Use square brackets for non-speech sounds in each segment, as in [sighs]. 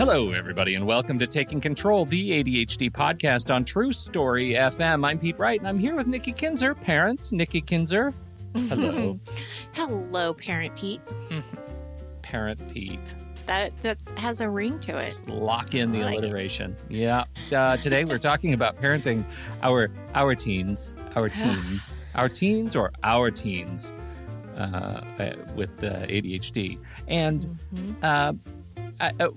Hello, everybody, and welcome to Taking Control, the ADHD podcast on True Story FM. I'm Pete Wright, and I'm here with Nikki Kinzer, parents. Nikki Kinzer. Hello, [laughs] Hello, Parent Pete. [laughs] parent Pete. That that has a ring to it. Just lock in the like it. alliteration. Yeah. Uh, today we're talking about parenting our our teens, our [sighs] teens, our teens, or our teens uh, uh, with uh, ADHD, and Mhm. uh, I, uh,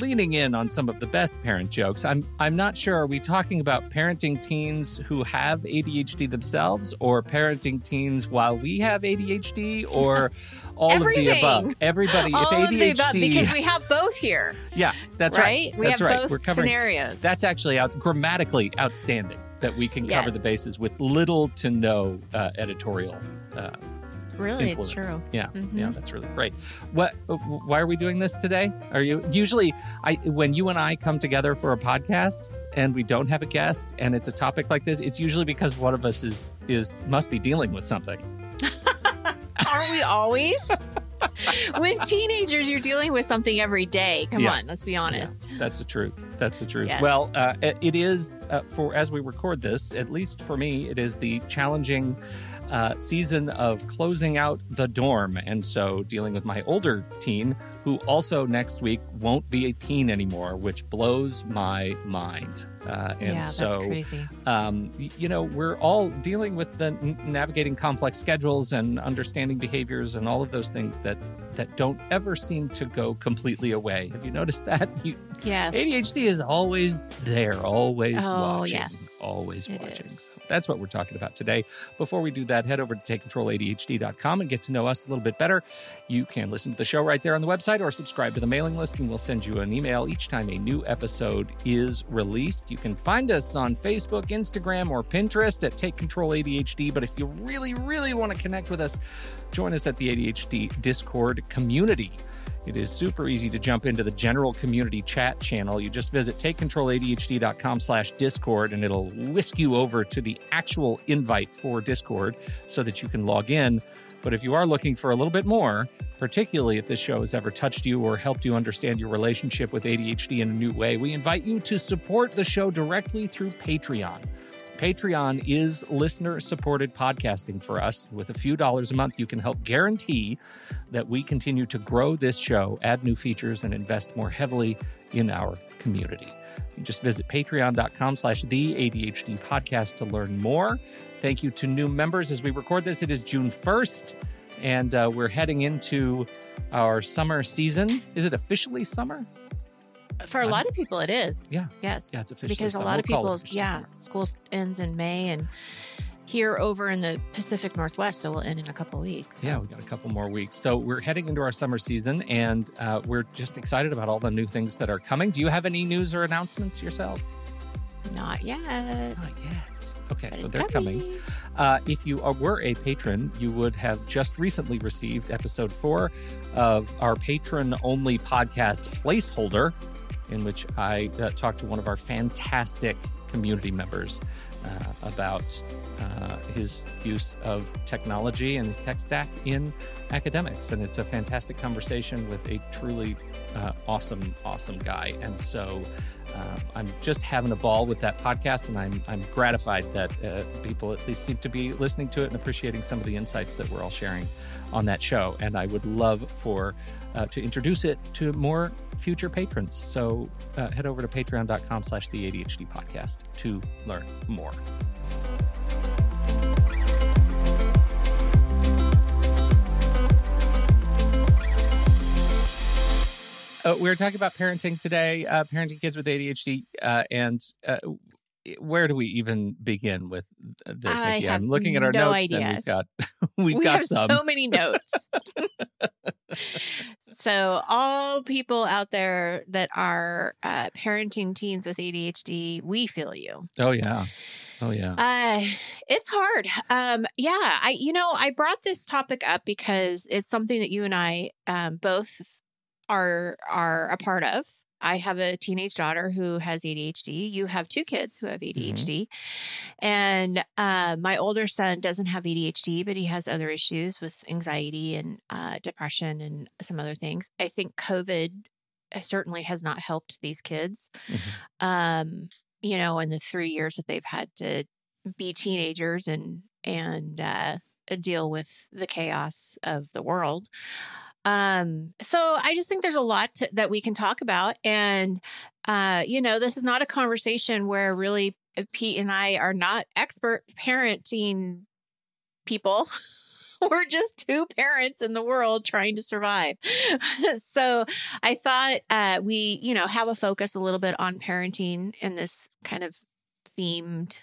leaning in on some of the best parent jokes. I'm I'm not sure. Are we talking about parenting teens who have ADHD themselves, or parenting teens while we have ADHD, or [laughs] all of the above? Everybody, All if of ADHD, the above, because we have both here, yeah, that's right? right. We that's have right. both We're covering. scenarios. That's actually out grammatically outstanding that we can cover the bases with little to no uh, editorial uh, really influence. it's true. Yeah, Mhm. yeah, that's really great. What? uh, Why are we doing this today? Are you usually? I when you and I come together for a podcast and we don't have a guest and it's a topic like this, it's usually because one of us is is must be dealing with something. [laughs] Aren't we always? [laughs] With teenagers, you're dealing with something every day. Come Yeah. on, let's be honest. That's the truth. That's the truth. Yes. Well, uh, it it is uh, for as we record this. At least for me, it is the challenging uh, season of closing out the dorm, and so dealing with my older teen, who also next week won't be a teen anymore, which blows my mind. Uh, and yeah, so that's crazy. um, you know, we're all dealing with the n- navigating complex schedules and understanding behaviors and all of those things that that don't ever seem to go completely away. Have you noticed [laughs] that? You, Yes. ADHD is always there, always Oh, watching, yes, always it watching. is. That's what we're talking about today. Before we do that, head over to takecontroladhd.com and get to know us a little bit better. You can listen to the show right there on the website or subscribe to the mailing list, and we'll send you an email each time a new episode is released. You can find us on Facebook, Instagram, or Pinterest at Take Control ADHD. But if you really, really want to connect with us, join us at the ADHD Discord community. It is super easy to jump into the general community chat channel. You just visit takecontroladhd.com slash discord and it'll whisk you over to the actual invite for Discord so that you can log in. But if you are looking for a little bit more, particularly if this show has ever touched you or helped you understand your relationship with ADHD in a new way, we invite you to support the show directly through Patreon. Patreon is listener supported podcasting for us. With a few dollars a month, you can help guarantee that we continue to grow this show, add new features, and invest more heavily in our community. Just visit patreon.com slash the ADHD podcast to learn more. Thank you to new members. As we record this, it is June 1st, and uh, we're heading into our summer season. Is it officially summer? For a lot of people, it is. Yeah. Yes. Yeah, it's officially because a lot of We'll people, yeah, summer. school ends in May, and here over in the Pacific Northwest, it will end in a couple weeks. so- Yeah, we got a couple more weeks. So we're heading into our summer season, and uh, we're just excited about all the new things that are coming. Do you have any news or announcements yourself? Not yet. Not yet. Okay, but so they're coming. Uh, if you are, were a patron, you would have just recently received episode four of our patron only podcast placeholder, in which I uh, talked to one of our fantastic community members uh, about uh, his use of technology and his tech stack in academics. And it's a fantastic conversation with a truly uh, awesome, awesome guy. And so uh, I'm just having a ball with that podcast, and I'm, I'm gratified that uh, people at least seem to be listening to it and appreciating some of the insights that we're all sharing on that show. And I would love for uh, to introduce it to more future patrons. So head over to patreon.com slash the ADHD podcast to learn more. Uh, we are talking about parenting today, uh, parenting kids with ADHD, uh, and uh, where do we even begin with this? I Nikki? I'm looking at our no notes, idea. and we've got [laughs] we've we got have some. so many notes. [laughs] so, all people out there that are uh, parenting teens with ADHD, we feel you. oh yeah, oh yeah. Uh, it's hard. Um, yeah, I you know I brought this topic up because it's something that you and I um, both are are a part of. I have a teenage daughter who has ADHD. You have two kids who have ADHD. And uh, my older son doesn't have ADHD, but he has other issues with anxiety and uh, depression and some other things. I think COVID uh, certainly has not helped these kids. Mhm. Um, you know, in the three years that they've had to be teenagers and and uh, deal with the chaos of the world. Um, so I just think there's a lot to, that we can talk about, and uh, you know, this is not a conversation where really uh, Pete and I are not expert parenting people. [laughs] We're just two parents in the world trying to survive. [laughs] so I thought uh, we, you know, have a focus a little bit on parenting in this kind of themed,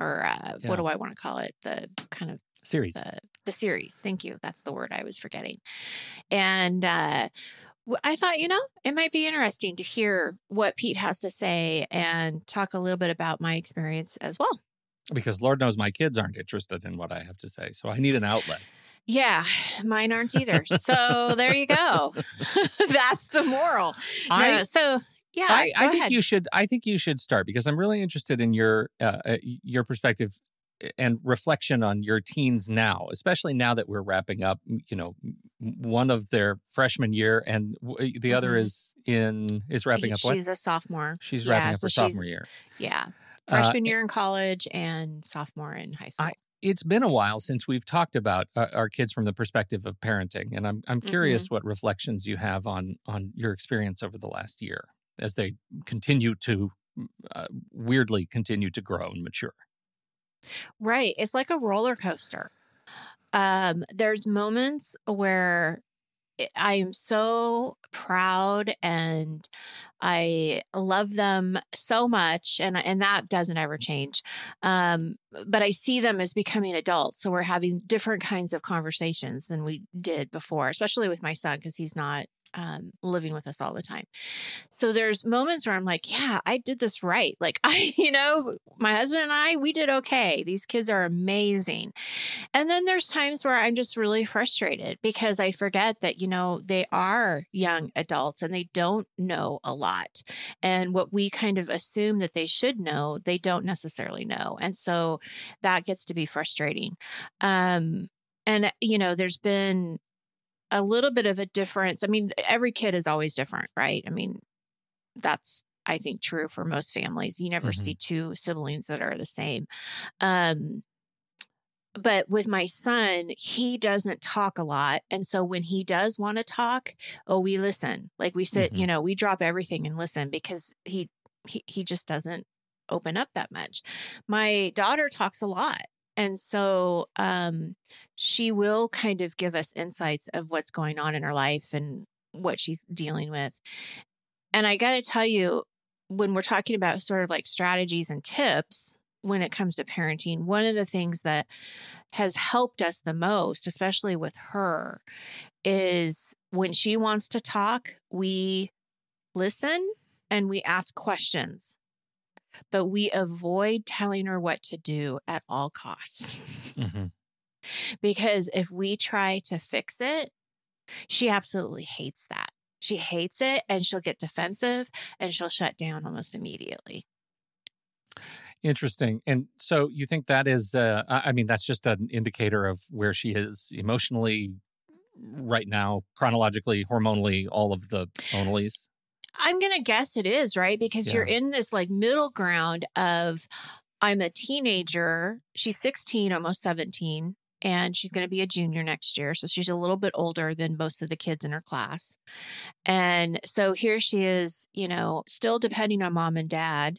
or uh, Yeah. what do I want to call it? The kind of Series. the the series. Thank you. That's the word I was forgetting. And uh, I thought, you know, it might be interesting to hear what Pete has to say and talk a little bit about my experience as well. because Lord knows my kids aren't interested in what I have to say. So I need an outlet. Yeah, mine aren't either. So there you go. [laughs] That's the moral. I, No, so yeah, I, I think ahead. you should. I think you should start because I'm really interested in your uh, uh, your perspective and reflection on your teens now, especially now that we're wrapping up. You know, one of their freshman year, and the other Mhm. is in is wrapping up. What She's a sophomore. she's yeah, wrapping up so her sophomore year. Yeah, Uh, freshman year in college and sophomore in high school. it's been a while since we've talked about uh, our kids from the perspective of parenting, and I'm I'm curious Mm-hmm. what reflections you have on on your experience over the last year as they continue to uh, weirdly continue to grow and mature. Right. It's like a roller coaster. Um, there's moments where I- am so proud and I love them so much and and that doesn't ever change. Um, but I see them as becoming adults. So we're having different kinds of conversations than we did before, especially with my son because he's not um, living with us all the time. So there's moments where I'm like, yeah, I did this right. Like [laughs] I, you know, my husband and I, we did okay. These kids are amazing. And then there's times where I'm just really frustrated because I forget that, you know, they are young adults and they don't know a lot. And what we kind of assume that they should know, they don't necessarily know. And so that gets to be frustrating. Um, and, you know, there's been a little bit of a difference. I mean, every kid is always different, right? I mean, that's I think true for most families. You never Mhm. see two siblings that are the same. Um but with my son, he doesn't talk a lot. And so when he does want to talk, oh, we listen. Like we sit, Mhm. you know, we drop everything and listen because he he, he just doesn't open up that much. My daughter talks a lot. And so um she will kind of give us insights of what's going on in her life and what she's dealing with. And I got to tell you, when we're talking about sort of like strategies and tips when it comes to parenting, one of the things that has helped us the most, especially with her, is when she wants to talk, we listen and we ask questions. But we avoid telling her what to do at all costs. Mhm. because if we try to fix it, she absolutely hates that. She hates it and she'll get defensive and she'll shut down almost immediately. Interesting. And so you think that is, uh, I mean, that's just an indicator of where she is emotionally right now, chronologically, hormonally, all of the onlys? I'm going to guess it is, right? Because Yeah. you're in this like middle ground of I'm a teenager. She's 16, almost 17, and she's going to be a junior next year. So she's a little bit older than most of the kids in her class. And so here she is, you know, still depending on mom and dad.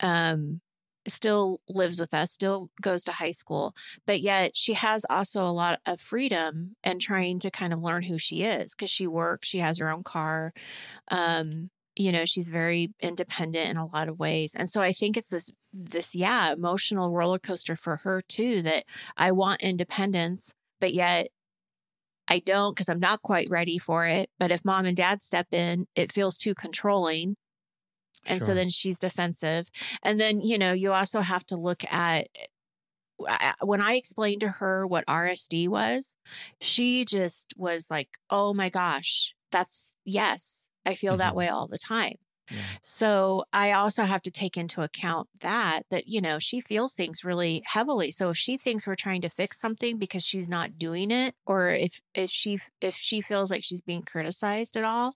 Um, still lives with us, still goes to high school, but yet she has also a lot of freedom and trying to kind of learn who she is because she works, she has her own car. Um, you know, she's very independent in a lot of ways. And so I think it's this this yeah, emotional roller coaster for her too that I want independence, but yet I don't because I'm not quite ready for it. But if mom and dad step in, it feels too controlling. And so then she's defensive. And then, you know, you also have to look at eh, when I explained to her what RSD was, she just was like, oh my gosh, that's yes, I feel that Mhm. way all the time. Yeah. So I also have to take into account that that you know she feels things really heavily. So if she thinks we're trying to fix something because she's not doing it or if if she if she feels like she's being criticized at all,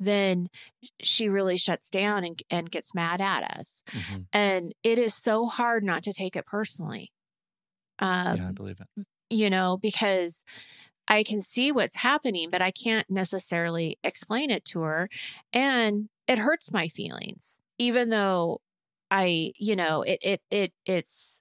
then she really shuts down and and gets mad at us. Mhm. And it is so hard not to take it personally. Um yeah, I believe it. you know, because I can see what's happening, but I can't necessarily explain it to her. And it hurts my feelings, even though I, you know, it, it, it, it's,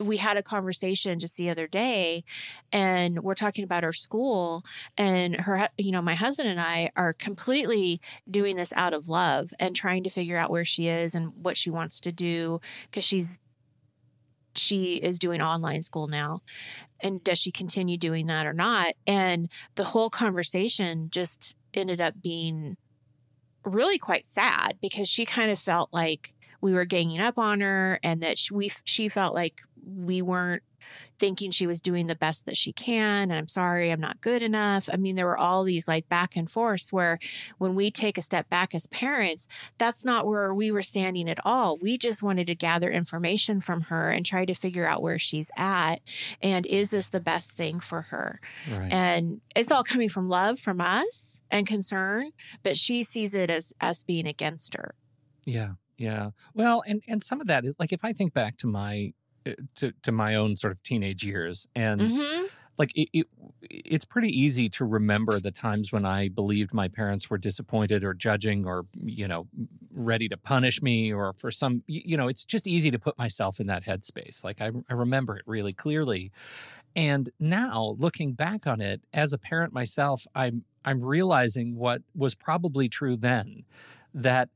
we had a conversation just the other day and we're talking about her school and her you know my husband and I are completely doing this out of love and trying to figure out where she is and what she wants to do because she's she is doing online school now and does she continue doing that or not? And the whole conversation just ended up being really quite sad because she kind of felt like we were ganging up on her and that she, we she felt like we weren't thinking she was doing the best that she can and I'm sorry I'm not good enough. I mean there were all these like back and forths where when we take a step back as parents that's not where we were standing at all. We just wanted to gather information from her and try to figure out where she's at and is this the best thing for her. Right. And it's all coming from love from us and concern, but she sees it as us being against her. Yeah, yeah. Well, and and some of that is like if I think back to my uh, to to my own sort of teenage years, and Mm-hmm. like it, it it's pretty easy to remember the times when I believed my parents were disappointed or judging or you know ready to punish me or for some you know it's just easy to put myself in that headspace. Like I, I remember it really clearly, and now looking back on it as a parent myself, I'm I'm realizing what was probably true then, that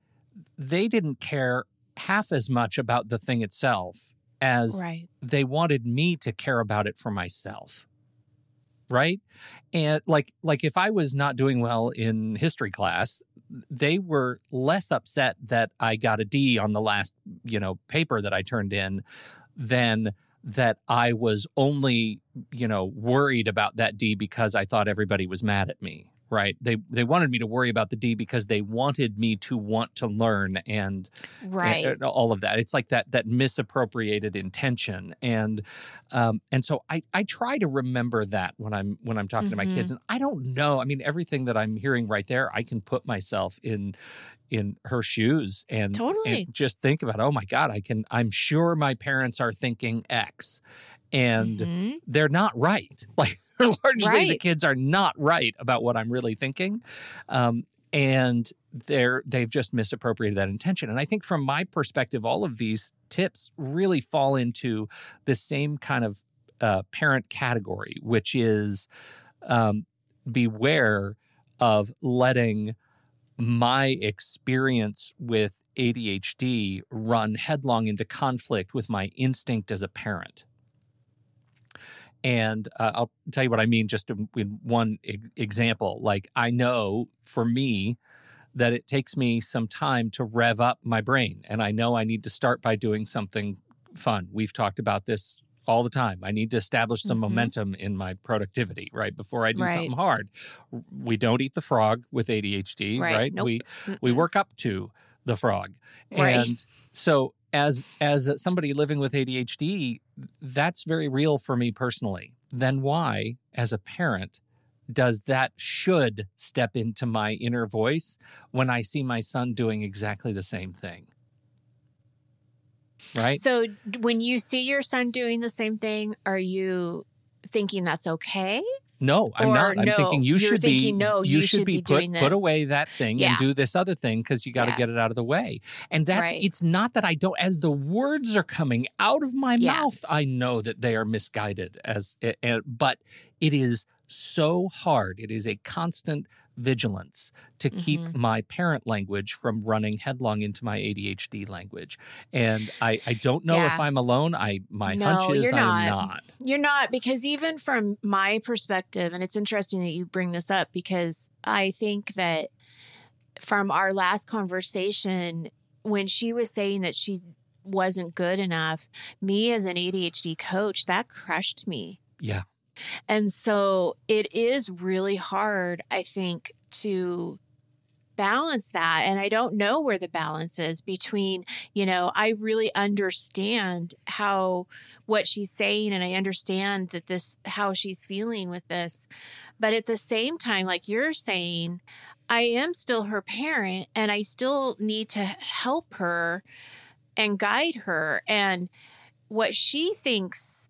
they didn't care half as much about the thing itself as Right. they wanted me to care about it for myself right and like like if i was not doing well in history class they were less upset that i got a d on the last you know paper that i turned in than that i was only you know worried about that d because i thought everybody was mad at me right they they wanted me to worry about the d because they wanted me to want to learn and Right. and, uh, all of that. It's like that that misappropriated intention, and um, and so I I try to remember that when I'm when I'm talking to my kids, and I don't know. I mean, everything that I'm hearing right there, I can put myself in in her shoes and, Totally. and just think about, oh my God, I can. I'm sure my parents are thinking X, and Mhm. they're not right. [laughs] Like [laughs] largely, the kids are not right about what I'm really thinking, um, and they're they've just misappropriated that intention. And I think from my perspective, all of these tips really fall into the same kind of uh, parent category, which is um, beware of letting my experience with ADHD run headlong into conflict with my instinct as a parent. And uh, I'll tell you what I mean just in, in one e- example. Like, I know for me that it takes me some time to rev up my brain. And I know I need to start by doing something fun. We've talked about this all the time. I need to establish some Mhm. momentum in my productivity, right? Before I do Right. something hard. We don't eat the frog with ADHD, Right. right? Nope. We we Mm-mm. work up to the frog. Right. And so as as somebody living with ADHD, that's very real for me personally. Then why, as a parent, does that should step into my inner voice when I see my son doing exactly the same thing? Right? So when you see your son doing the same thing, are you thinking that's okay? No, I'm Or not. I'm no, thinking you should be. thinking, no, you should be put put away that thing Yeah. and do this other thing because you got to Yeah. get it out of the way. And that's Right. it's not that I don't. As the words are coming out of my Yeah. mouth, I know that they are misguided. As uh, but it is so hard. It is a constant vigilance to keep Mhm. my parent language from running headlong into my ADHD language. And I I don't know if I'm alone. I my No, hunch is you're I'm not. not. You're not, because even from my perspective, and it's interesting that you bring this up because I think that from our last conversation, when she was saying that she wasn't good enough, me as an ADHD coach, that crushed me. Yeah. And so it is really hard, I think, to balance that. And I don't know where the balance is between, you know, I really understand how what she's saying and I understand that this how she's feeling with this. But at the same time, like you're saying, I am still her parent and I still need to help her and guide her. And what she thinks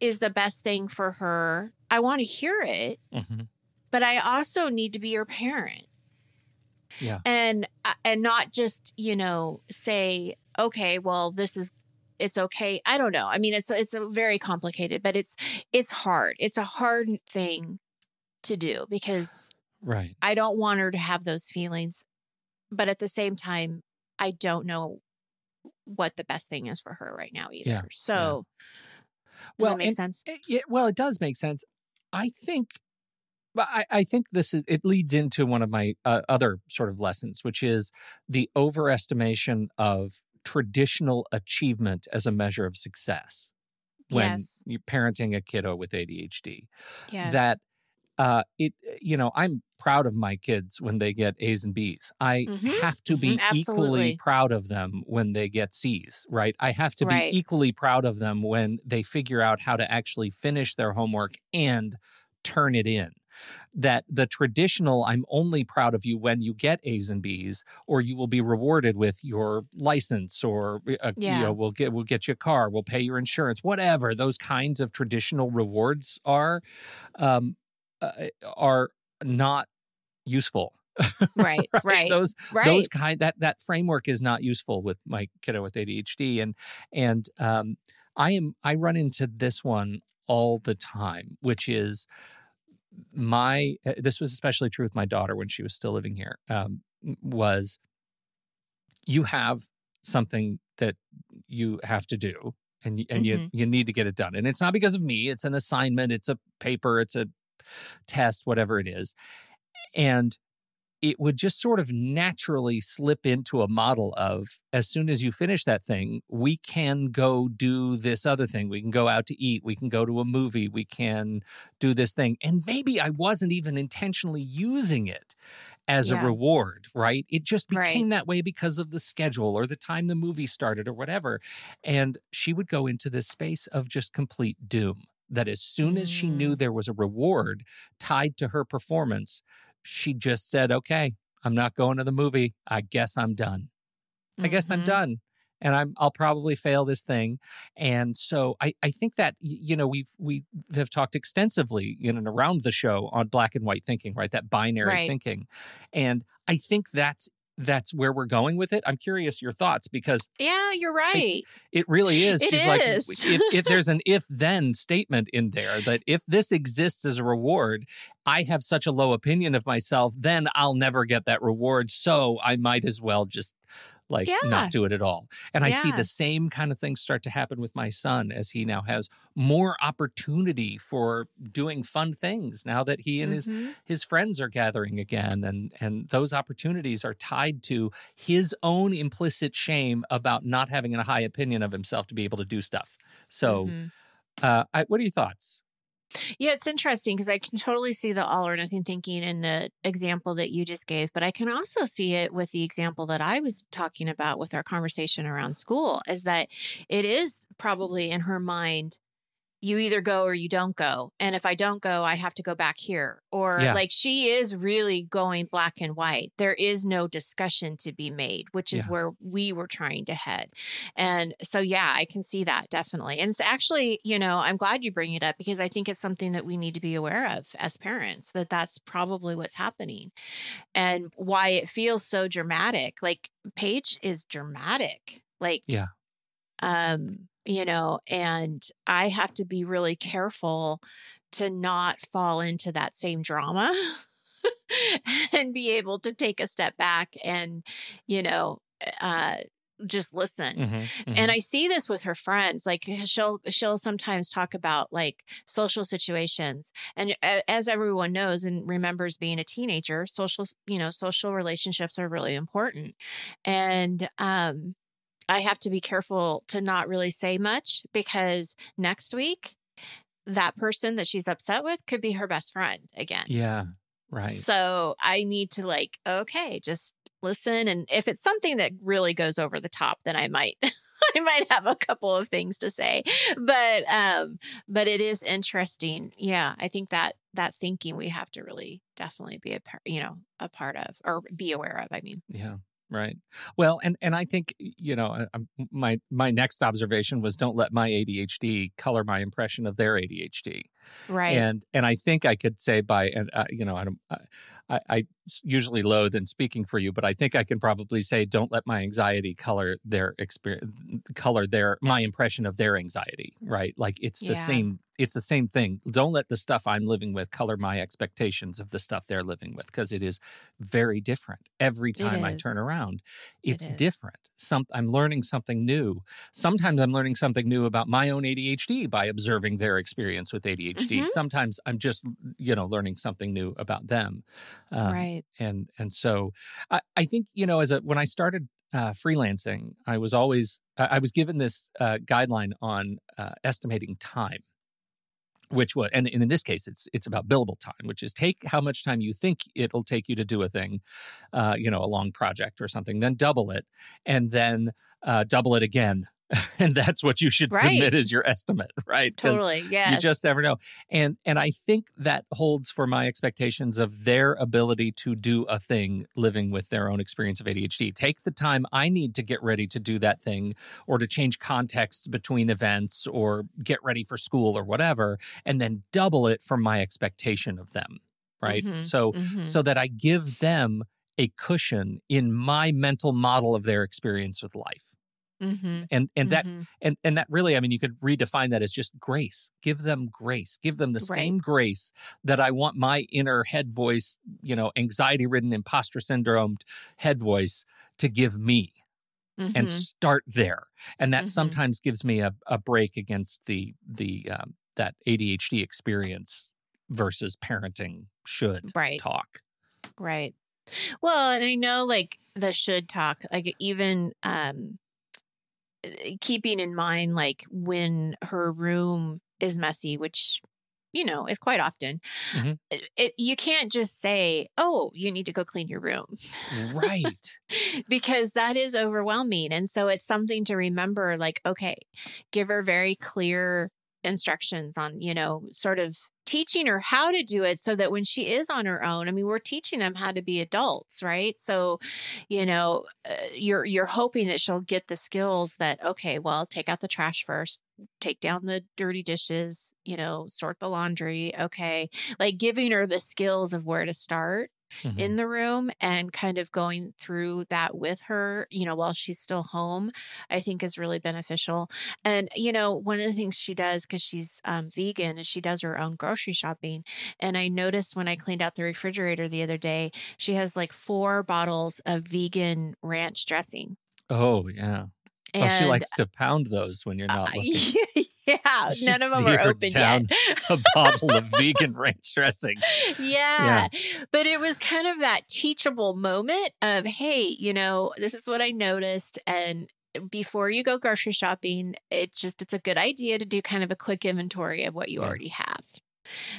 is the best thing for her, I want to hear it, Mhm. but I also need to be her parent. Yeah. And uh, and not just, you know, say, okay, well, this is it's okay. I don't know. I mean, it's it's a very complicated, but it's it's hard. It's a hard thing to do because Right. I don't want her to have those feelings, but at the same time, I don't know what the best thing is for her right now either. Yeah, So, does Well, that make and- sense? It, it- well, it does make sense. I think, but I, I think this is it leads into one of my uh, other sort of lessons, which is the overestimation of traditional achievement as a measure of success when Yes. you're parenting a kiddo with ADHD. Yes. That uh, it, you know, I'm proud of my kids when they get A's and B's. I Mhm, have to be mhm, equally proud of them when they get C's, right? I have to be equally proud of them when they figure out how to actually finish their homework and turn it in. That the traditional, I'm only proud of you when you get A's and B's, or you will be rewarded with your license, or uh, you Yeah. know, we'll get we'll get you a car, we'll pay your insurance, whatever those kinds of traditional rewards are, um, uh, are not useful. [laughs] right, right, Those right. those kind that that framework is not useful with my kiddo with ADHD and and um I am I run into this one all the time which is my uh, this was especially true with my daughter when she was still living here um was you have something that you have to do and and you Mhm. you need to get it done and it's not because of me it's an assignment it's a paper it's a test whatever it is and it would just sort of naturally slip into a model of as soon as you finish that thing, we can go do this other thing. We can go out to eat. We can go to a movie. We can do this thing. And maybe I wasn't even intentionally using it as Yeah. a reward, right? It just Right. became that way because of the schedule or the time the movie started or whatever. And she would go into this space of just complete doom. That as soon as she knew Mm. there was a reward tied to her performance, she just said, okay, I'm not going to the movie. I guess I'm done. I guess I'm Mhm. done. And I'm I'll probably fail this thing. And so I, I think that you know we've we have talked extensively in and around the show on black and white thinking, right? That binary Right. thinking. And I think that's that's where we're going with it. I'm curious your thoughts because Yeah, you're right. it really is. It She's like, if, if [laughs] there's an if then statement in there that if this exists as a reward, I have such a low opinion of myself, then I'll never get that reward. So I might as well just like Yeah. not do it at all. And I see the same kind of things start to happen with my son as he now has more opportunity for doing fun things now that he and his Mhm. his friends are gathering again and and those opportunities are tied to his own implicit shame about not having a high opinion of himself to be able to do stuff so Mhm. uh I, what are your thoughts Yeah, it's interesting because I can totally see the all or nothing thinking in the example that you just gave, but I can also see it with the example that I was talking about with our conversation around school is that it is probably in her mind you either go or you don't go. And if I don't go, I have to go back here. Or Yeah. like she is really going black and white. There is no discussion to be made, which is Yeah. where we were trying to head. And so, yeah, I can see that definitely. And it's actually, you know, I'm glad you bring it up because I think it's something that we need to be aware of as parents that that's probably what's happening and why it feels so dramatic. Like Paige is dramatic. Like, Yeah. um, you know, and I have to be really careful to not fall into that same drama [laughs] and be able to take a step back and, you know, uh, just listen. Mhm, mhm. And I see this with her friends. Like she'll she'll sometimes talk about like social situations. And as everyone knows and remembers being a teenager, social you know, social relationships are really important. And um I have to be careful to not really say much because next week that person that she's upset with could be her best friend again. yeah. Right. So I need to like, okay, just listen. And if it's something that really goes over the top, then I might. [laughs] I might have a couple of things to say, but um, but it is interesting. Yeah, I think that that thinking we have to really definitely be a par- you know a part of or be aware of. I mean, Yeah. Right. Well, and and I think you know uh, my my next observation was don't let my ADHD color my impression of their ADHD. right? And and I think I could say by and uh, you know I don't I, I usually loathe in speaking for you, but I think I can probably say don't let my anxiety color their experience color their my impression of their anxiety. Right. Like it's the Yeah. same. It's the same thing. Don't let the stuff I'm living with color my expectations of the stuff they're living with because it is very different every time I turn around. It's is. different. Some I'm learning something new. Sometimes I'm learning something new about my own ADHD by observing their experience with ADHD. Mhm. Sometimes I'm just you know learning something new about them. Um, right. and and so I, I think you know as a when I started uh, freelancing, I was always I I was given this uh, guideline on uh, estimating time, which was and, and in this case it's it's about billable time, which is take how much time you think it'll take you to do a thing, uh, you know, a long project or something, then double it, and then uh, double it again. [laughs] And that's what you should Right. submit as your estimate, [laughs] right? Totally. Yeah. you just never know. And and I think that holds for my expectations of their ability to do a thing living with their own experience of ADHD. Take the time I need to get ready to do that thing or to change contexts between events or get ready for school or whatever and then double it from my expectation of them, right? Mhm, So Mhm. so that I give them a cushion in my mental model of their experience with life. Mhm, And and that mhm. and and that really i mean you could redefine that as just grace give them grace give them the Right. same grace that i want my inner head voice you know anxiety ridden imposter syndrome head voice to give me and Mhm. start there and that Mhm. sometimes gives me a, a break against the the um, that adhd experience versus parenting should right. talk Right. Well, and I know like the should talk, like even um keeping in mind like when her room is messy, which you know is quite often. Mhm. It, it, you can't just say, "Oh, you need to go clean your room," right [laughs] because that is overwhelming. And so it's something to remember. Like, okay, give her very clear instructions on, you know, sort of teaching her how to do it so that when she is on her own, I mean, we're teaching them how to be adults, right? So, you know, uh, you're you're hoping that she'll get the skills that okay, well, take out the trash first, take down the dirty dishes, you know, sort the laundry, okay? Like giving her the skills of where to start Mhm. in the room and kind of going through that with her, you know, while she's still home, I think is really beneficial. And, you know, one of the things she does, because she's um, vegan, is she does her own grocery shopping. And I noticed when I cleaned out the refrigerator the other day, she has like four bottles of vegan ranch dressing. oh yeah And well, she likes to pound those when you're not uh, [laughs] looking yeah, none of them are open down yet. a bottle of vegan ranch dressing yeah. But it was kind of that teachable moment of, hey, you know, this is what I noticed. And before you go grocery shopping, it just, it's a good idea to do kind of a quick inventory of what you Yeah. already have.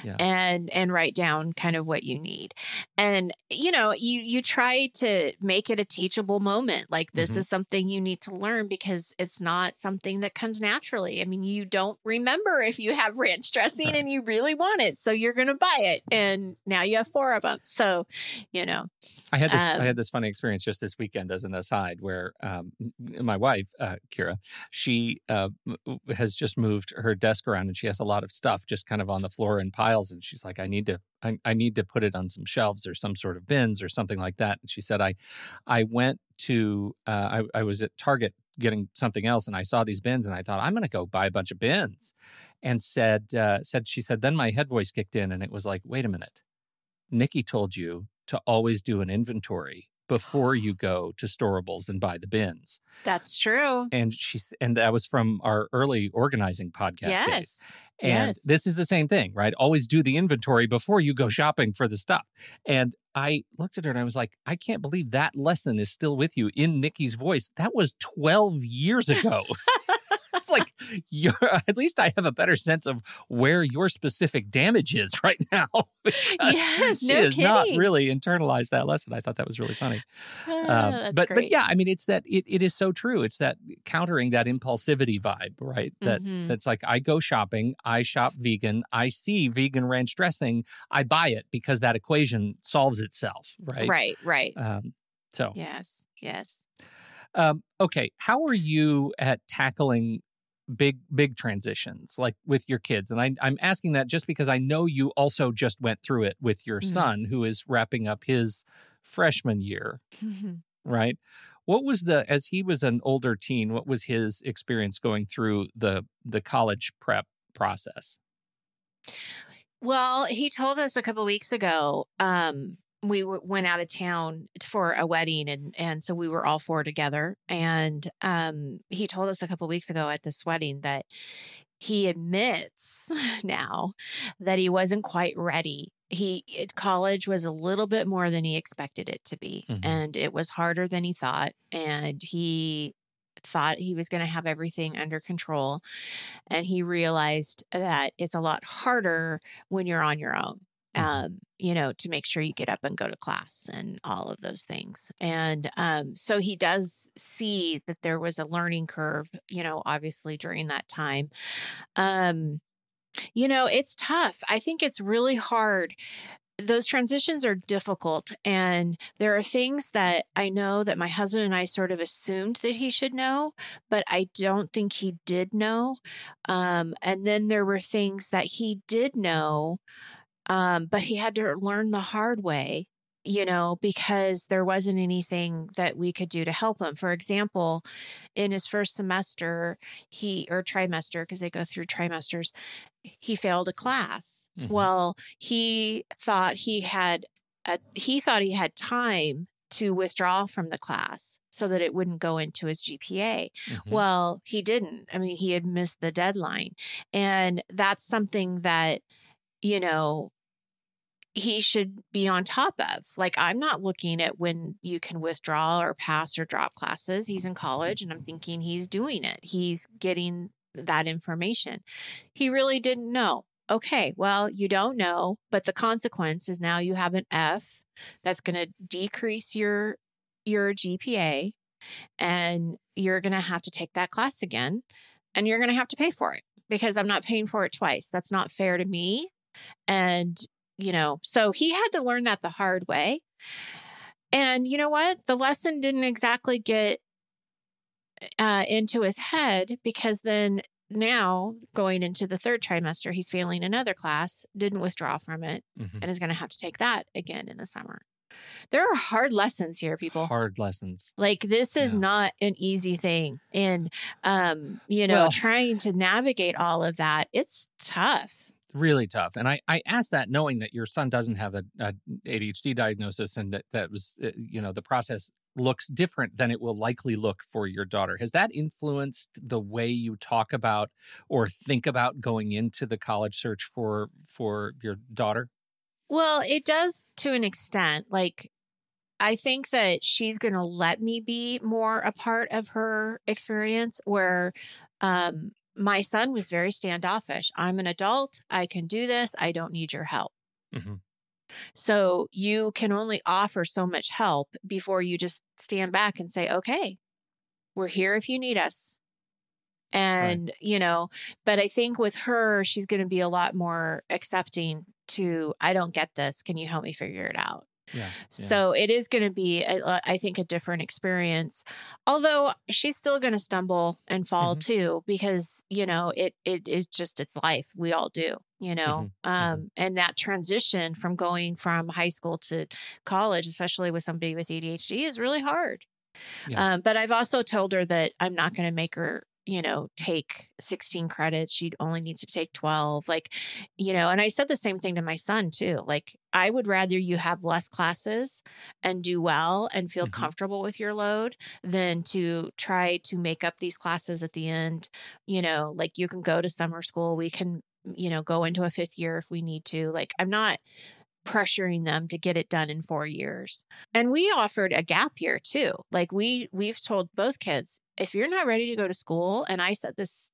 Yeah. and and write down kind of what you need and you know you you try to make it a teachable moment like this Mhm. is something you need to learn because it's not something that comes naturally i mean you don't remember if you have ranch dressing Right. and you really want it so you're going to buy it and now you have four of them so you know I had this. Um, I had this funny experience just this weekend, as an aside, where um, my wife, uh, Kira, she uh, has just moved her desk around, and she has a lot of stuff just kind of on the floor in piles. And she's like, "I need to, I, I need to put it on some shelves or some sort of bins or something like that." And she said, "I, I went to, uh, I, I was at Target getting something else, and I saw these bins, and I thought I'm going to go buy a bunch of bins." And said, uh, said she said, then my head voice kicked in, and it was like, "Wait a minute." Nikki told you to always do an inventory before oh. you go to storables and buy the bins. that's true And she's and that was from our early organizing podcast days. yes And yes. this is the same thing, right? Always do the inventory before you go shopping for the stuff. And I looked at her and I was like, I can't believe that lesson is still with you in Nikki's voice. That was 12 years [laughs] ago. [laughs] like you're [laughs] at least I have a better sense of where your specific damage is [laughs] right now. Yes, she no has not really internalized that lesson. I thought that was really funny. Ah, Um, that's but but yeah, I mean, it's that it, it is so true. It's that countering that impulsivity vibe, right? That Mhm. that's like I go shopping, I shop vegan, I see vegan ranch dressing, I buy it because that equation solves itself, right? right right Um, so yes yes um, okay, how are you at tackling big big transitions like with your kids? And I, I'm asking that just because I know you also just went through it with your Mhm. son, who is wrapping up his freshman year. right? What was the as he was an older teen? What was his experience going through the the college prep process? Well, he told us a couple weeks ago. Um, we w- went out of town for a wedding, and and so we were all four together. And um, he told us a couple weeks ago at this wedding that he admits [laughs] now that he wasn't quite ready. He it, college was a little bit more than he expected it to be, Mhm. and it was harder than he thought. And he thought he was going to have everything under control and he realized that it's a lot harder when you're on your own. Um, you know to make sure you get up and go to class and all of those things. And um, so he does see that there was a learning curve you know obviously during that time. Um, you know it's tough. I think it's really hard. Those transitions are difficult and there are things that i know that my husband and i sort of assumed that he should know but i don't think he did know. Um, and then there were things that he did know um, but he had to learn the hard way you know because there wasn't anything that we could do to help him for example in his first semester he or trimester because they go through trimesters he failed a class Mhm. well he thought he had a, he thought he had time to withdraw from the class so that it wouldn't go into his GPA. Mhm. Well, he didn't. I mean, he had missed the deadline. And that's something that, you know, he should be on top of. Like, I'm not looking at when you can withdraw or pass or drop classes. He's in college and I'm thinking he's doing it, he's getting that information. He really didn't know. Okay, well, you don't know, but the consequence is now you have an F that's going to decrease your your GPA and you're going to have to take that class again and you're going to have to pay for it because I'm not paying for it twice. That's not fair to me. And, you know, so he had to learn that the hard way. And you know what? The lesson didn't exactly get uh, into his head because then now going into the third trimester, he's failing another class, didn't withdraw from it, Mhm. and is going to have to take that again in the summer. There are hard lessons here, people. hard lessons. Like this is Yeah. not an easy thing. And um, you know, Well- trying to navigate all of that, it's tough. Really tough and i i asked that knowing that your son doesn't have a, a adhd diagnosis and that that was uh, you know the process looks different than it will likely look for your daughter has that influenced the way you talk about or think about going into the college search for for your daughter Well, it does to an extent. Like I think that she's going to let me be more a part of her experience where um my son was very standoffish. I'm an adult. I can do this. I don't need your help. hmm So you can only offer so much help before you just stand back and say, okay, we're here if you need us. And, you know, but I think with her, she's going to be a lot more accepting to, I don't get this. Can you help me figure it out? Yeah. yeah. So it is going to be, I think, a different experience. Although she's still going to stumble and fall Mhm. too, because you know it it is just its life. We all do, you know. Mhm. Um, and that transition from going from high school to college, especially with somebody with ADHD, is really hard. Yeah. Um, but I've also told her that I'm not going to make her. You know, take 16 credits. She only needs to take 12. Like, you know, and I said the same thing to my son too. Like, I would rather you have less classes and do well and feel Mhm. comfortable with your load than to try to make up these classes at the end. You know, like you can go to summer school, we can, you know, go into a fifth year if we need to. Like, I'm not pressuring them to get it done in 4 years. And we offered a gap year too. Like we we've told both kids, if you're not ready to go to school, and I said this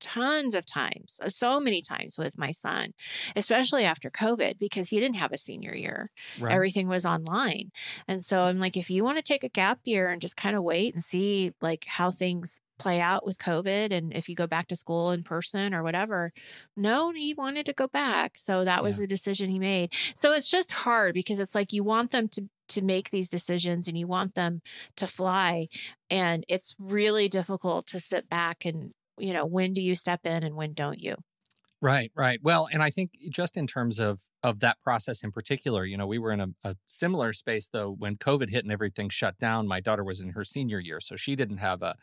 tons of times, uh, so many times with my son, especially after COVID, because he didn't have a senior year. Right. Everything was online. And so I'm like, if you want to take a gap year and just kind of wait and see like how things play out with COVID and if you go back to school in person or whatever. No, he wanted to go back. So that was Yeah. the decision he made. So it's just hard because it's like you want them to to make these decisions and you want them to fly and it's really difficult to sit back and you know when do you step in and when don't you Right, right. Well, and I think just in terms of of that process in particular, you know, we were in a, a similar space though when COVID hit and everything shut down. My daughter was in her senior year, so she didn't have a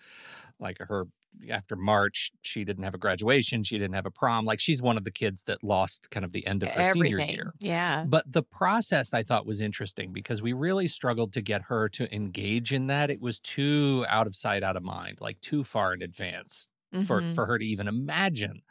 like her after March, she didn't have a graduation, she didn't have a prom. Like she's one of the kids that lost kind of the end of her senior year. yeah But the process I thought was interesting because we really struggled to get her to engage in that. It was too out of sight, out of mind, like too far in advance for Mhm. for her to even imagine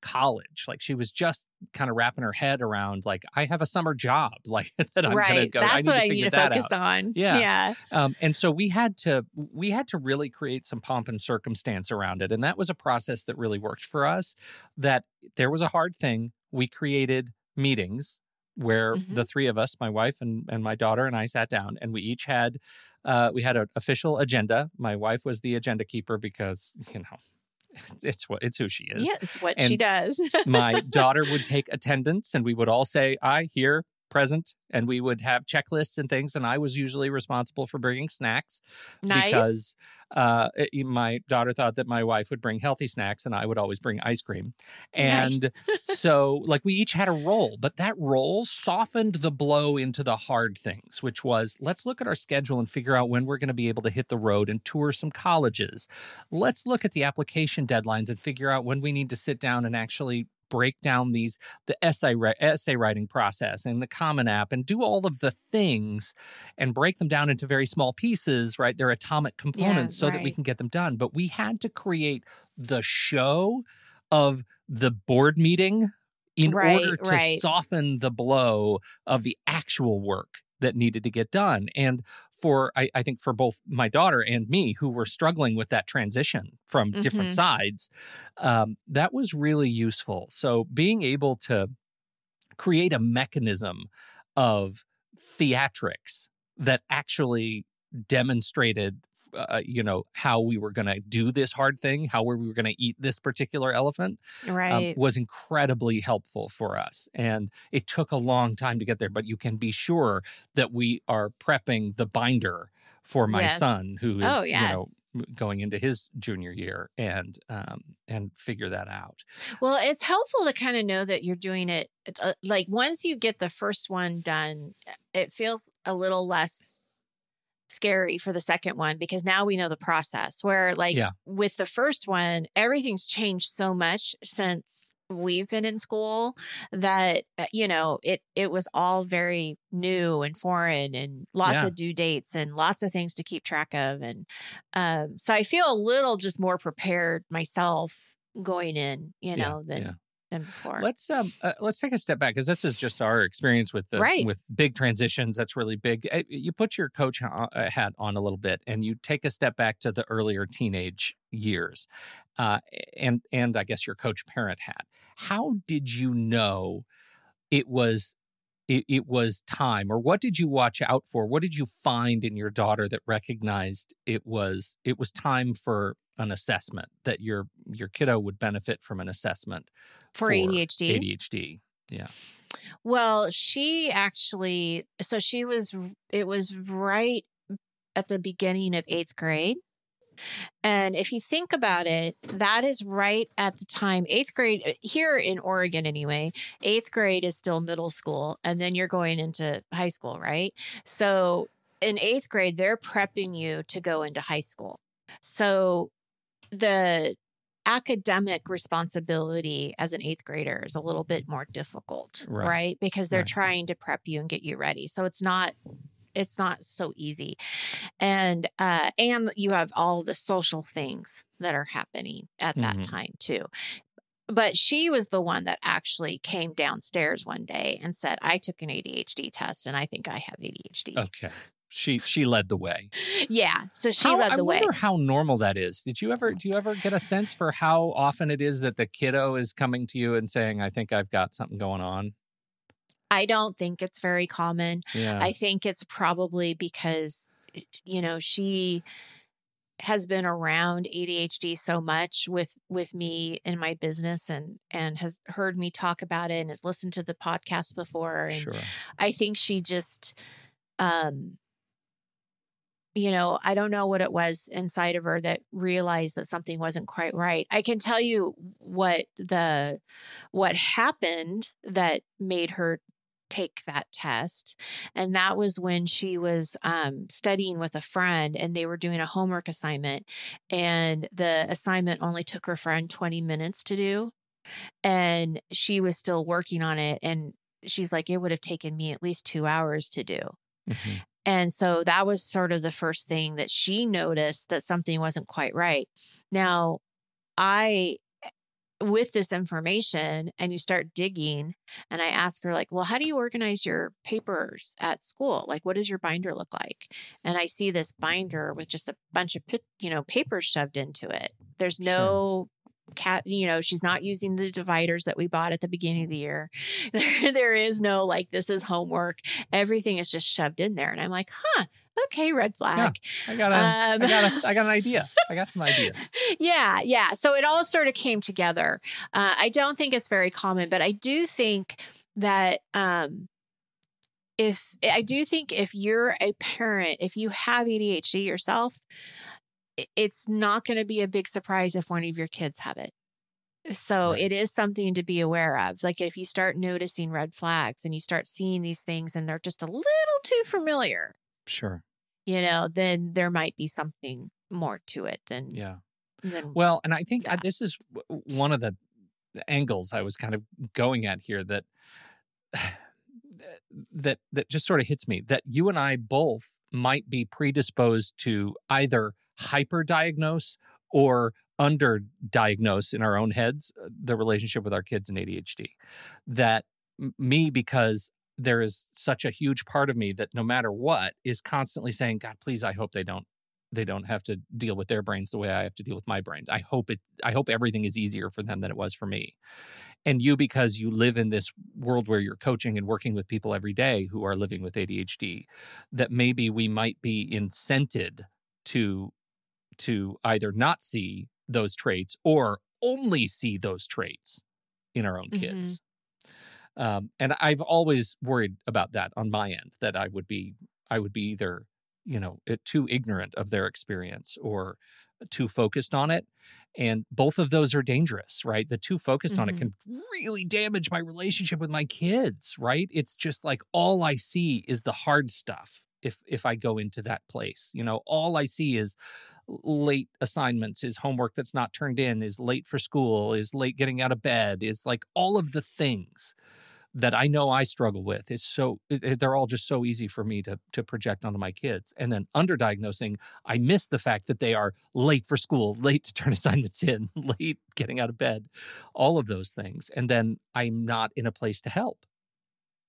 college. Like she was just kind of wrapping her head around like I have a summer job [laughs] like that I'm right gonna go. that's I need what i need to focus out. on Yeah. yeah Um, and so we had to we had to really create some pomp and circumstance around it, and that was a process that really worked for us. That there was a hard thing. We created meetings where Mhm. the three of us, my wife and and my daughter and I, sat down, and we each had uh, we had an official agenda. My wife was the agenda keeper because you know [laughs] it's what it's who she is. yeah it's what she does [laughs] my daughter would take attendance and we would all say i here present and we would have checklists and things and i was usually responsible for bringing snacks nice. because uh, it- my daughter thought that my wife would bring healthy snacks and i would always bring ice cream. Nice. and [laughs] so like we each had a role but that role softened the blow into the hard things which was let's look at our schedule and figure out when we're going to be able to hit the road and tour some colleges. Let's look at the application deadlines and figure out when we need to sit down and actually break down these the essay essay writing process and the common app and do all of the things and break them down into very small pieces right? They're atomic components so that we can get them done but we had to create the show of the board meeting in Right, order to right. soften the blow of the actual work that needed to get done and for I, I think for both my daughter and me who were struggling with that transition from different Mhm. sides um, that was really useful so being able to create a mechanism of theatrics that actually demonstrated uh, you know how we were going to do this hard thing how we were going to eat this particular elephant um, was incredibly helpful for us. And it took a long time to get there, but you can be sure that we are prepping the binder for my Yes. son who is Oh, you know going into his junior year and um and figure that out. Well, it's helpful to kind of know that you're doing it. Uh, like once you get the first one done, it feels a little less scary for the second one because now we know the process. Where, like, Yeah. with the first one, everything's changed so much since we've been in school that uh, you know it it was all very new and foreign and lots Yeah. of due dates and lots of things to keep track of and um so i feel a little just more prepared myself going in you know yeah. than before. Let's um uh, let's take a step back because this is just our experience with the Right. with big transitions. That's really big. Uh, You put your coach ha- uh, hat on a little bit, and you take a step back to the earlier teenage years, uh, and and I guess your coach parent hat. How did you know it was? It, it was time, or what did you watch out for? What did you find in your daughter that recognized it was it was time for an assessment that your your kiddo would benefit from an assessment for ADHD. ADHD. Yeah. Well, she actually, so she was, it was right at the beginning of eighth grade. And if you think about it, that is right at the time, eighth grade, uh, here in Oregon anyway, eighth grade is still middle school. And then you're going into high school, right? So in eighth grade, they're prepping you to go into high school. So the academic responsibility as an eighth grader is a little bit more difficult, Right. right? Because they're Right. trying to prep you and get you ready. So it's not it's not so easy. And uh and you have all the social things that are happening at that Mhm. time too. But she was the one that actually came downstairs one day and said, I took an ADHD test and I think I have ADHD. Okay. She she led the way. Yeah. So she How- led the I way. I wonder how normal that is. Did you ever do you ever get a sense for how often it is that the kiddo is coming to you and saying, "I think I've got something going on"? I don't think it's very common. Yeah. I think it's probably because, eh, you know, she has been around ADHD so much with with me in my business and and has heard me talk about it and has listened to the podcast before and sure. I think she just um you know, I don't know what it was inside of her that realized that something wasn't quite right. I can tell you what the what happened that made her take that test and that was when she was um, studying with a friend and they were doing a homework assignment and the assignment only took her friend 20 minutes to do and she was still working on it and she's like it would have taken me at least two hours to do Mhm. and so that was sort of the first thing that she noticed that something wasn't quite right. Now, I, with this information, and you start digging, and I ask her, like, well, how do you organize your papers at school? Like, what does your binder look like? And I see this binder with just a bunch of, you know, papers shoved into it. There's no cat you know she's not using the dividers that we bought at the beginning of the year. [laughs] There is no like this is homework. Everything is just shoved in there. And i'm like huh okay red flag. I got a, I Um, got a, I got an idea. I got some ideas. [laughs] yeah yeah. So it all sort of came together. Uh, i don't think it's very common but i do think that um if i do think if you're a parent if you have adhd yourself i- it's not going to be a big surprise if one of your kids have it so Right. it is something to be aware of like if you start noticing red flags and you start seeing these things and they're just a little too familiar Sure. you know then there might be something more to it than Yeah. than Well, and I think uh, that. this is one of the angles I was kind of going at here that [sighs] that that just sort of hits me that you and I both might be predisposed to either hyperdiagnose or underdiagnose in our own heads uh, the relationship with our kids and ADHD. That me because there is such a huge part of me that no matter what is constantly saying god please i hope they don't they don't have to deal with their brains the way I have to deal with my brains. I hope it I hope everything is easier for them than it was for me. And you because you live in this world where you're coaching and working with people every day who are living with ADHD that maybe we might be incented to to either not see those traits or only see those traits in our own Mhm. kids. Um, and I've always worried about that on my end that I would be I would be either you know too ignorant of their experience or too focused on it and both of those are dangerous right the too focused on it Mhm. can really damage my relationship with my kids right it's just like all i see is the hard stuff if if i go into that place you know all i see is late assignments is homework that's not turned in is late for school is late getting out of bed is like all of the things that I know I struggle with. It's so they're all just so easy for me to to project onto my kids. And then underdiagnosing, I miss the fact that they are late for school, late to turn [laughs] assignments in, late getting out of bed, all of those things. And then I'm not in a place to help.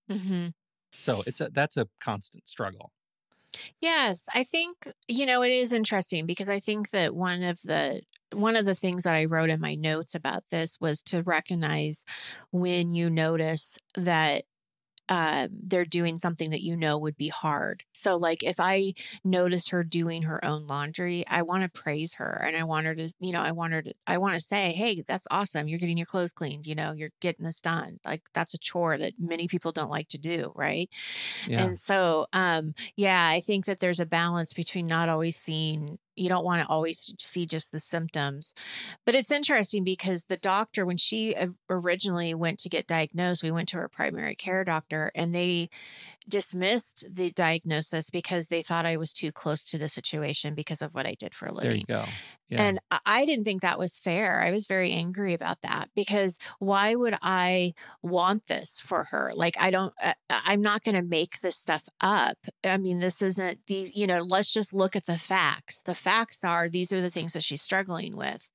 Mm-hmm. So it's a that's a constant struggle. Yes, I think you know it is interesting because I think that one of the one of the things that I wrote in my notes about this was to recognize when you notice that uh, they're doing something that you know would be hard. So, like if I notice her doing her own laundry, I want to praise her and I want her to, you know, I want her to, I want to say, hey, that's awesome. You're getting your clothes cleaned. You know, you're getting this done. Like that's a chore that many people don't like to do, right? Yeah. And so, um, yeah, I think that there's a balance between not always seeing, you don't want to always see just the symptoms. But it's interesting because the doctor, when she originally went to get diagnosed, we went to her primary care doctor and they dismissed the diagnosis because they thought I was too close to the situation because of what I did for a living. there you go. Yeah. And I- didn't think that was fair. I was very angry about that because why would I want this for her? Like, I don't, uh, I'm not going to make this stuff up. I mean, this isn't the, you know, let's just look at the facts. The facts are these are the things that she's struggling with.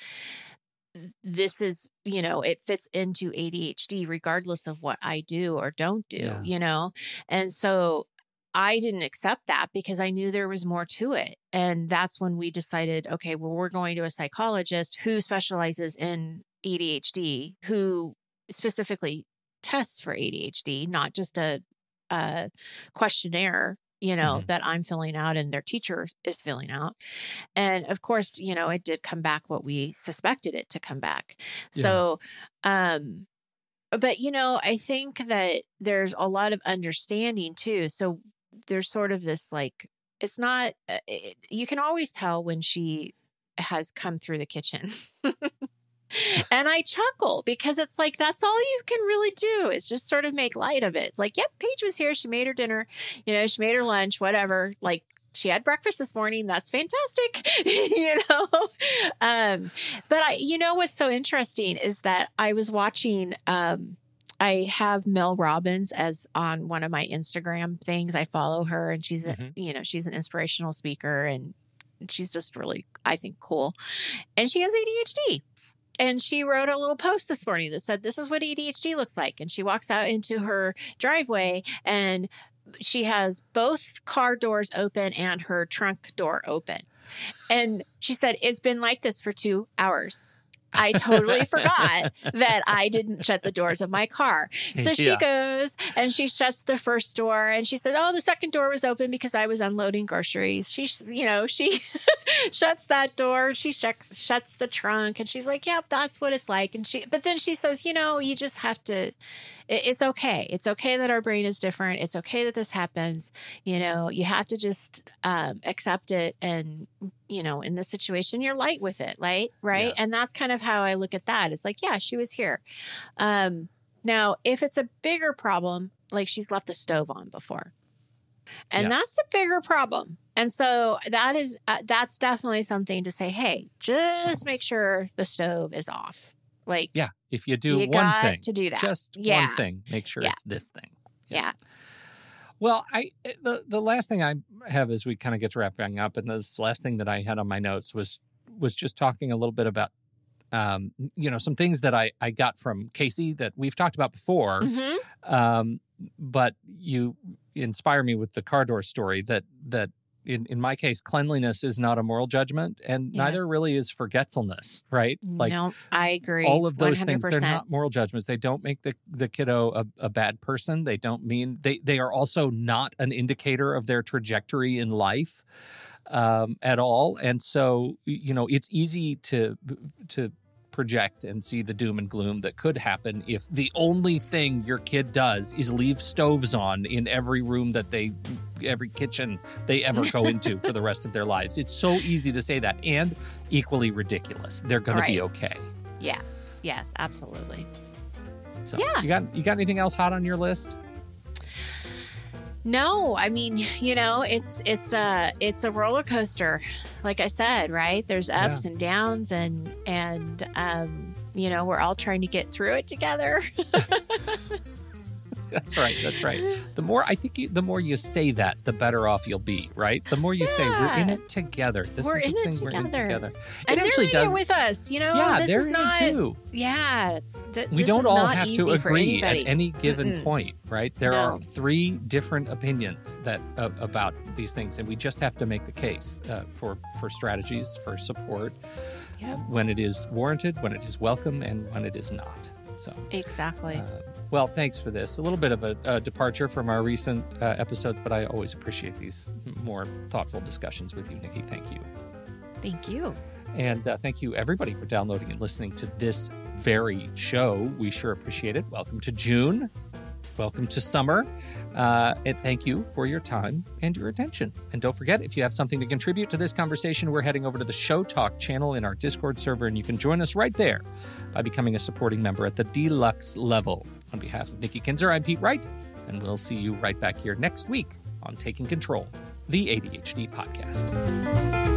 This is, you know, it fits into ADHD regardless of what I do or don't do, Yeah. you know? And so I didn't accept that because I knew there was more to it. And that's when we decided, okay, well, we're going to a psychologist who specializes in ADHD, who specifically tests for ADHD, not just a, a questionnaire, you know, Mhm. that I'm filling out and their teacher is filling out. And of course, you know, it did come back what we suspected it to come back. Yeah. So, um, but you know, I think that there's a lot of understanding too. So there's sort of this like, it's not, uh, it, you can always tell when she has come through the kitchen. [laughs] [laughs] and I chuckle because it's like, that's all you can really do is just sort of make light of it. It's like, yep, Paige was here. She made her dinner, you know, she made her lunch, whatever. Like, she had breakfast this morning. That's fantastic, [laughs] you know. Um, but I, you know, what's so interesting is that I was watching. Um, I have Mel Robbins as on one of my Instagram things. I follow her, and she's, a, Mhm. you know, she's an inspirational speaker, and she's just really, I think, cool. And she has ADHD. And she wrote a little post this morning that said, This is what ADHD looks like. And she walks out into her driveway and she has both car doors open and her trunk door open. And she said, It's been like this for two hours. I totally [laughs] forgot that I didn't shut the doors of my car. So she Yeah. goes and she shuts the first door and she said, Oh, the second door was open because I was unloading groceries. She, you know, she [laughs] shuts that door. She shuts, shuts the trunk and she's like, Yep, that's what it's like. And she, but then she says, You know, you just have to, it's okay. It's okay that our brain is different. It's okay that this happens. You know, you have to just um, accept it. And, you know, in this situation, you're light with it, right? Right. Yeah. And that's kind of how I look at that. It's like, yeah, she was here. Um, now, if it's a bigger problem, like she's left the stove on before, and Yes. that's a bigger problem. And so that is uh, that's definitely something to say. Hey, just make sure the stove is off. Like, Yeah. If you do you one thing, to do that. just Yeah. one thing, make sure Yeah. it's this thing. yeah. Well, I eh, the the last thing I have as we kind of get to wrapping up, and this last thing that I had on my notes was was just talking a little bit about, um, you know, some things that I I got from KC that we've talked about before, Mhm. um, but you inspire me with the car door story that that in in my case, cleanliness is not a moral judgment, and neither really is forgetfulness, right? Like no, I agree. all of those things 100%. they're not moral judgments they don't make the, the kiddo a, a bad person they don't mean they they are also not an indicator of their trajectory in life um, at all and so you know it's easy to to project and see the doom and gloom that could happen if the only thing your kid does is leave stoves on in every room that they every kitchen they ever go [laughs] into for the rest of their lives it's so easy to say that and equally ridiculous they're going to be okay Yes, yes, absolutely. So Yeah. you got you got anything else hot on your list? No, I mean, you know, it's it's a it's a roller coaster. Like I said, right? There's ups and downs and and um, you know, we're all trying to get through it together. [laughs] that's right. That's right. The more I think, you, the more you say that, the better off you'll be. Right. The more you say we're in it together. This We're is the in it thing we're in together. together. and it they're actually in does. it with us. You know, yeah, this they're is in not. it too. Yeah, th- we don't all have to agree at any given Mm-mm. point, right? There No. are three different opinions that uh, about these things, and we just have to make the case uh, for for strategies for support Yep. when it is warranted, when it is welcome, and when it is not. So. Exactly. Uh, well, thanks for this. A little bit of a, a departure from our recent uh, episodes, but I always appreciate these more thoughtful discussions with you, Nikki. Thank you. Thank you. And uh, thank you, everybody, for downloading and listening to this very show. We sure appreciate it. Welcome to June. Welcome to summer. Uh, and thank you for your time and your attention. And don't forget, if you have something to contribute to this conversation, we're heading over to the Show Talk channel in our Discord server, and you can join us right there by becoming a supporting member at the deluxe level. On behalf of Nikki Kinzer, I'm Pete Wright, and we'll see you right back here next week on Taking Control, the ADHD podcast.